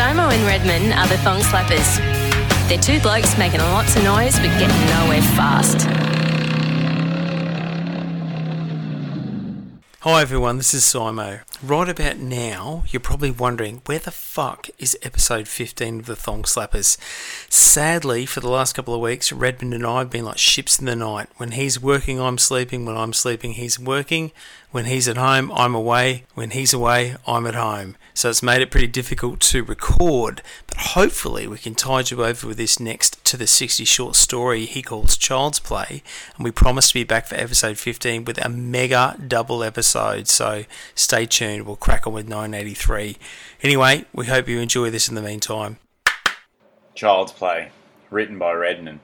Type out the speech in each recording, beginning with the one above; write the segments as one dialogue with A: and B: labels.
A: Simo and Redmond are the Thong Slappers. They're two blokes making lots of noise but getting nowhere fast.
B: Hi everyone, this is Simo. Right about now, you're probably wondering where the fuck is episode 15 of the Thong Slappers? Sadly, for the last couple of weeks, Redmond and I have been like ships in the night. When he's working, I'm sleeping. When I'm sleeping, he's working. When he's at home, I'm away. When he's away, I'm at home. So it's made it pretty difficult to record, but hopefully we can tide you over with this next to the 60 short story he calls Child's Play, and we promise to be back for episode 15 with a mega double episode. So stay tuned. We'll crack on with 983. Anyway, we hope you enjoy this in the meantime.
C: Child's Play, written by Redmond.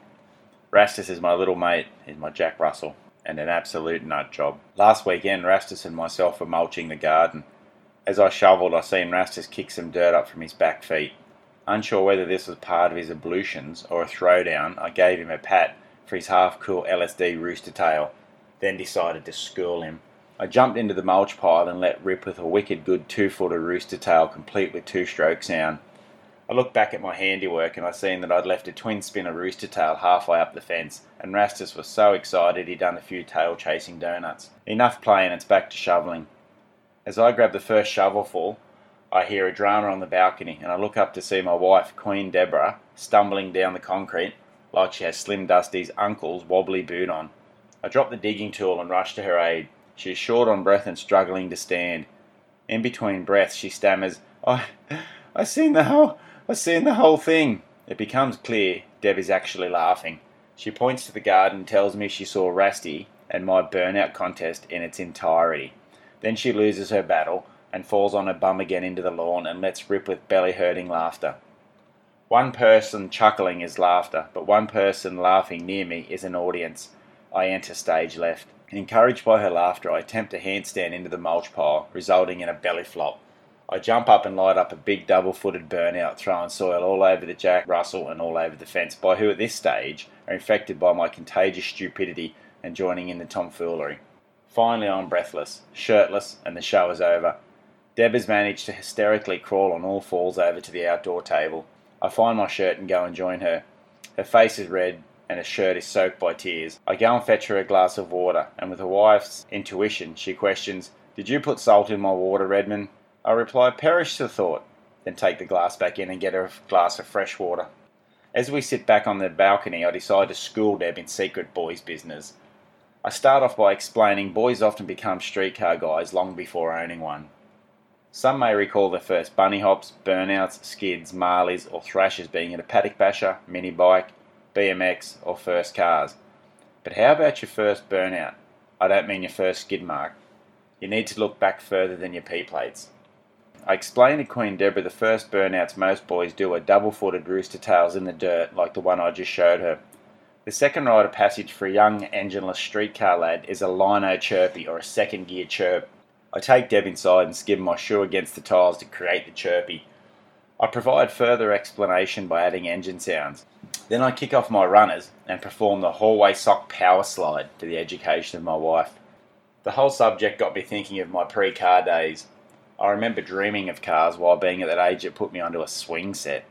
C: Rastus is my little mate, he's my Jack Russell, and an absolute nut job. Last weekend, Rastus and myself were mulching the garden. As I shovelled, I seen Rastus kick some dirt up from his back feet. Unsure whether this was part of his ablutions or a throwdown, I gave him a pat for his half cool LSD rooster tail, then decided to school him. I jumped into the mulch pile and let rip with a wicked good two footer rooster tail complete with two stroke sound. I looked back at my handiwork and I seen that I'd left a twin spinner rooster tail halfway up the fence, and Rastus was so excited he'd done a few tail chasing donuts. Enough playing, it's back to shoveling. As I grab the first shovelful, I hear a drama on the balcony and I look up to see my wife, Queen Deborah, stumbling down the concrete like she has Slim Dusty's uncle's wobbly boot on. I drop the digging tool and rush to her aid. She is short on breath and struggling to stand. In between breaths, she stammers, I, I seen the whole, I seen the whole thing. It becomes clear Deb is actually laughing. She points to the garden and tells me she saw Rasty and my burnout contest in its entirety. Then she loses her battle and falls on her bum again into the lawn and lets rip with belly hurting laughter. One person chuckling is laughter, but one person laughing near me is an audience. I enter stage left. Encouraged by her laughter, I attempt a handstand into the mulch pile, resulting in a belly flop. I jump up and light up a big double footed burnout, throwing soil all over the Jack Russell and all over the fence, by who at this stage are infected by my contagious stupidity and joining in the tomfoolery. Finally, I'm breathless, shirtless, and the show is over. Deb has managed to hysterically crawl on all fours over to the outdoor table. I find my shirt and go and join her. Her face is red, and her shirt is soaked by tears. I go and fetch her a glass of water, and with a wife's intuition, she questions, Did you put salt in my water, Redmond? I reply, Perish the thought, then take the glass back in and get her a glass of fresh water. As we sit back on the balcony, I decide to school Deb in secret boys' business. I start off by explaining boys often become streetcar guys long before owning one. Some may recall their first bunny hops, burnouts, skids, marleys, or thrashers being in a paddock basher, mini bike, BMX, or first cars. But how about your first burnout? I don't mean your first skid mark. You need to look back further than your P plates. I explained to Queen Deborah the first burnouts most boys do are double footed rooster tails in the dirt like the one I just showed her. The second rite of passage for a young engineless streetcar lad is a lino chirpy or a second gear chirp. I take Deb inside and skim my shoe against the tiles to create the chirpy. I provide further explanation by adding engine sounds. Then I kick off my runners and perform the hallway sock power slide to the education of my wife. The whole subject got me thinking of my pre car days. I remember dreaming of cars while being at that age it put me onto a swing set.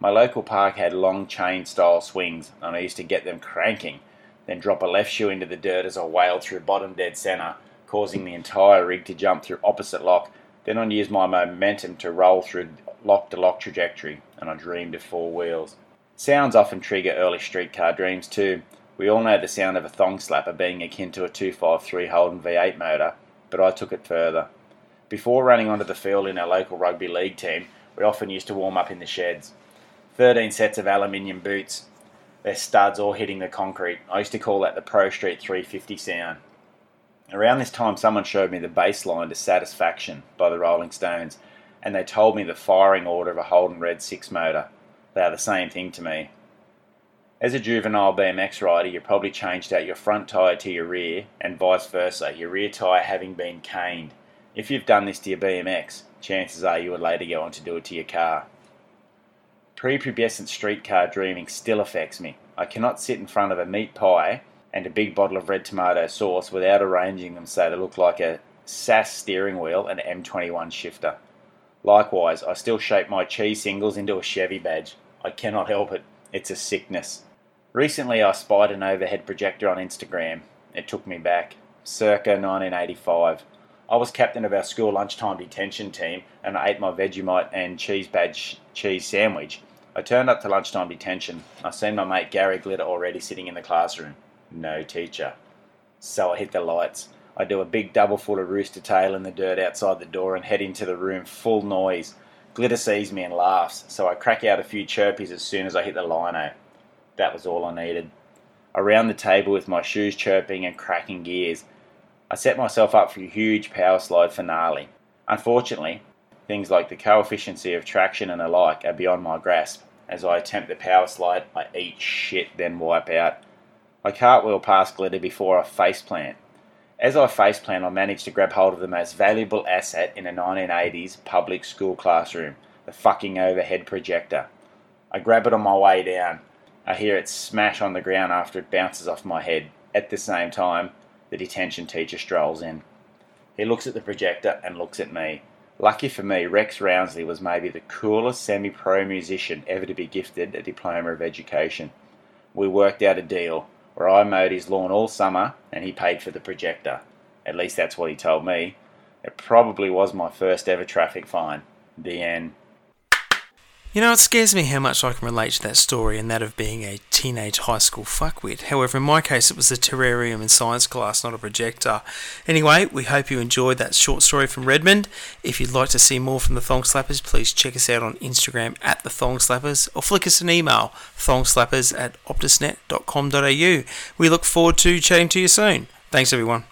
C: My local park had long chain style swings, and I used to get them cranking, then drop a left shoe into the dirt as I wailed through bottom dead centre, causing the entire rig to jump through opposite lock. Then I'd use my momentum to roll through lock to lock trajectory, and I dreamed of four wheels. Sounds often trigger early streetcar dreams too. We all know the sound of a thong slapper being akin to a 253 Holden V8 motor, but I took it further. Before running onto the field in our local rugby league team, we often used to warm up in the sheds. 13 sets of aluminium boots, their studs all hitting the concrete. I used to call that the Pro Street 350 sound. Around this time, someone showed me the bass line to Satisfaction by the Rolling Stones, and they told me the firing order of a Holden Red 6 motor. They are the same thing to me. As a juvenile BMX rider, you probably changed out your front tyre to your rear, and vice versa, your rear tyre having been caned. If you've done this to your BMX, chances are you would later go on to do it to your car. Prepubescent streetcar dreaming still affects me. I cannot sit in front of a meat pie and a big bottle of red tomato sauce without arranging them so they look like a SAS steering wheel and M21 shifter. Likewise, I still shape my cheese singles into a Chevy badge. I cannot help it. It's a sickness. Recently, I spied an overhead projector on Instagram. It took me back, circa 1985. I was captain of our school lunchtime detention team and I ate my Vegemite and cheese badge cheese sandwich. I turned up to lunchtime detention. I seen my mate Gary Glitter already sitting in the classroom. No teacher. So I hit the lights. I do a big double foot of rooster tail in the dirt outside the door and head into the room full noise. Glitter sees me and laughs, so I crack out a few chirpies as soon as I hit the lino. That was all I needed. Around the table with my shoes chirping and cracking gears, I set myself up for a huge power slide finale. Unfortunately, things like the coefficient of traction and the like are beyond my grasp. As I attempt the power slide, I eat shit, then wipe out. I cartwheel past Glitter before I faceplant. As I faceplant, I manage to grab hold of the most valuable asset in a 1980s public school classroom the fucking overhead projector. I grab it on my way down. I hear it smash on the ground after it bounces off my head. At the same time, the detention teacher strolls in. He looks at the projector and looks at me. Lucky for me, Rex Rounsley was maybe the coolest semi pro musician ever to be gifted a diploma of education. We worked out a deal where I mowed his lawn all summer and he paid for the projector. At least that's what he told me. It probably was my first ever traffic fine. The end.
B: You know, it scares me how much I can relate to that story and that of being a teenage high school fuckwit. However, in my case, it was a terrarium in science class, not a projector. Anyway, we hope you enjoyed that short story from Redmond. If you'd like to see more from the Thong Slappers, please check us out on Instagram at the Thong Slappers or flick us an email, thongslappers at optusnet.com.au. We look forward to chatting to you soon. Thanks, everyone.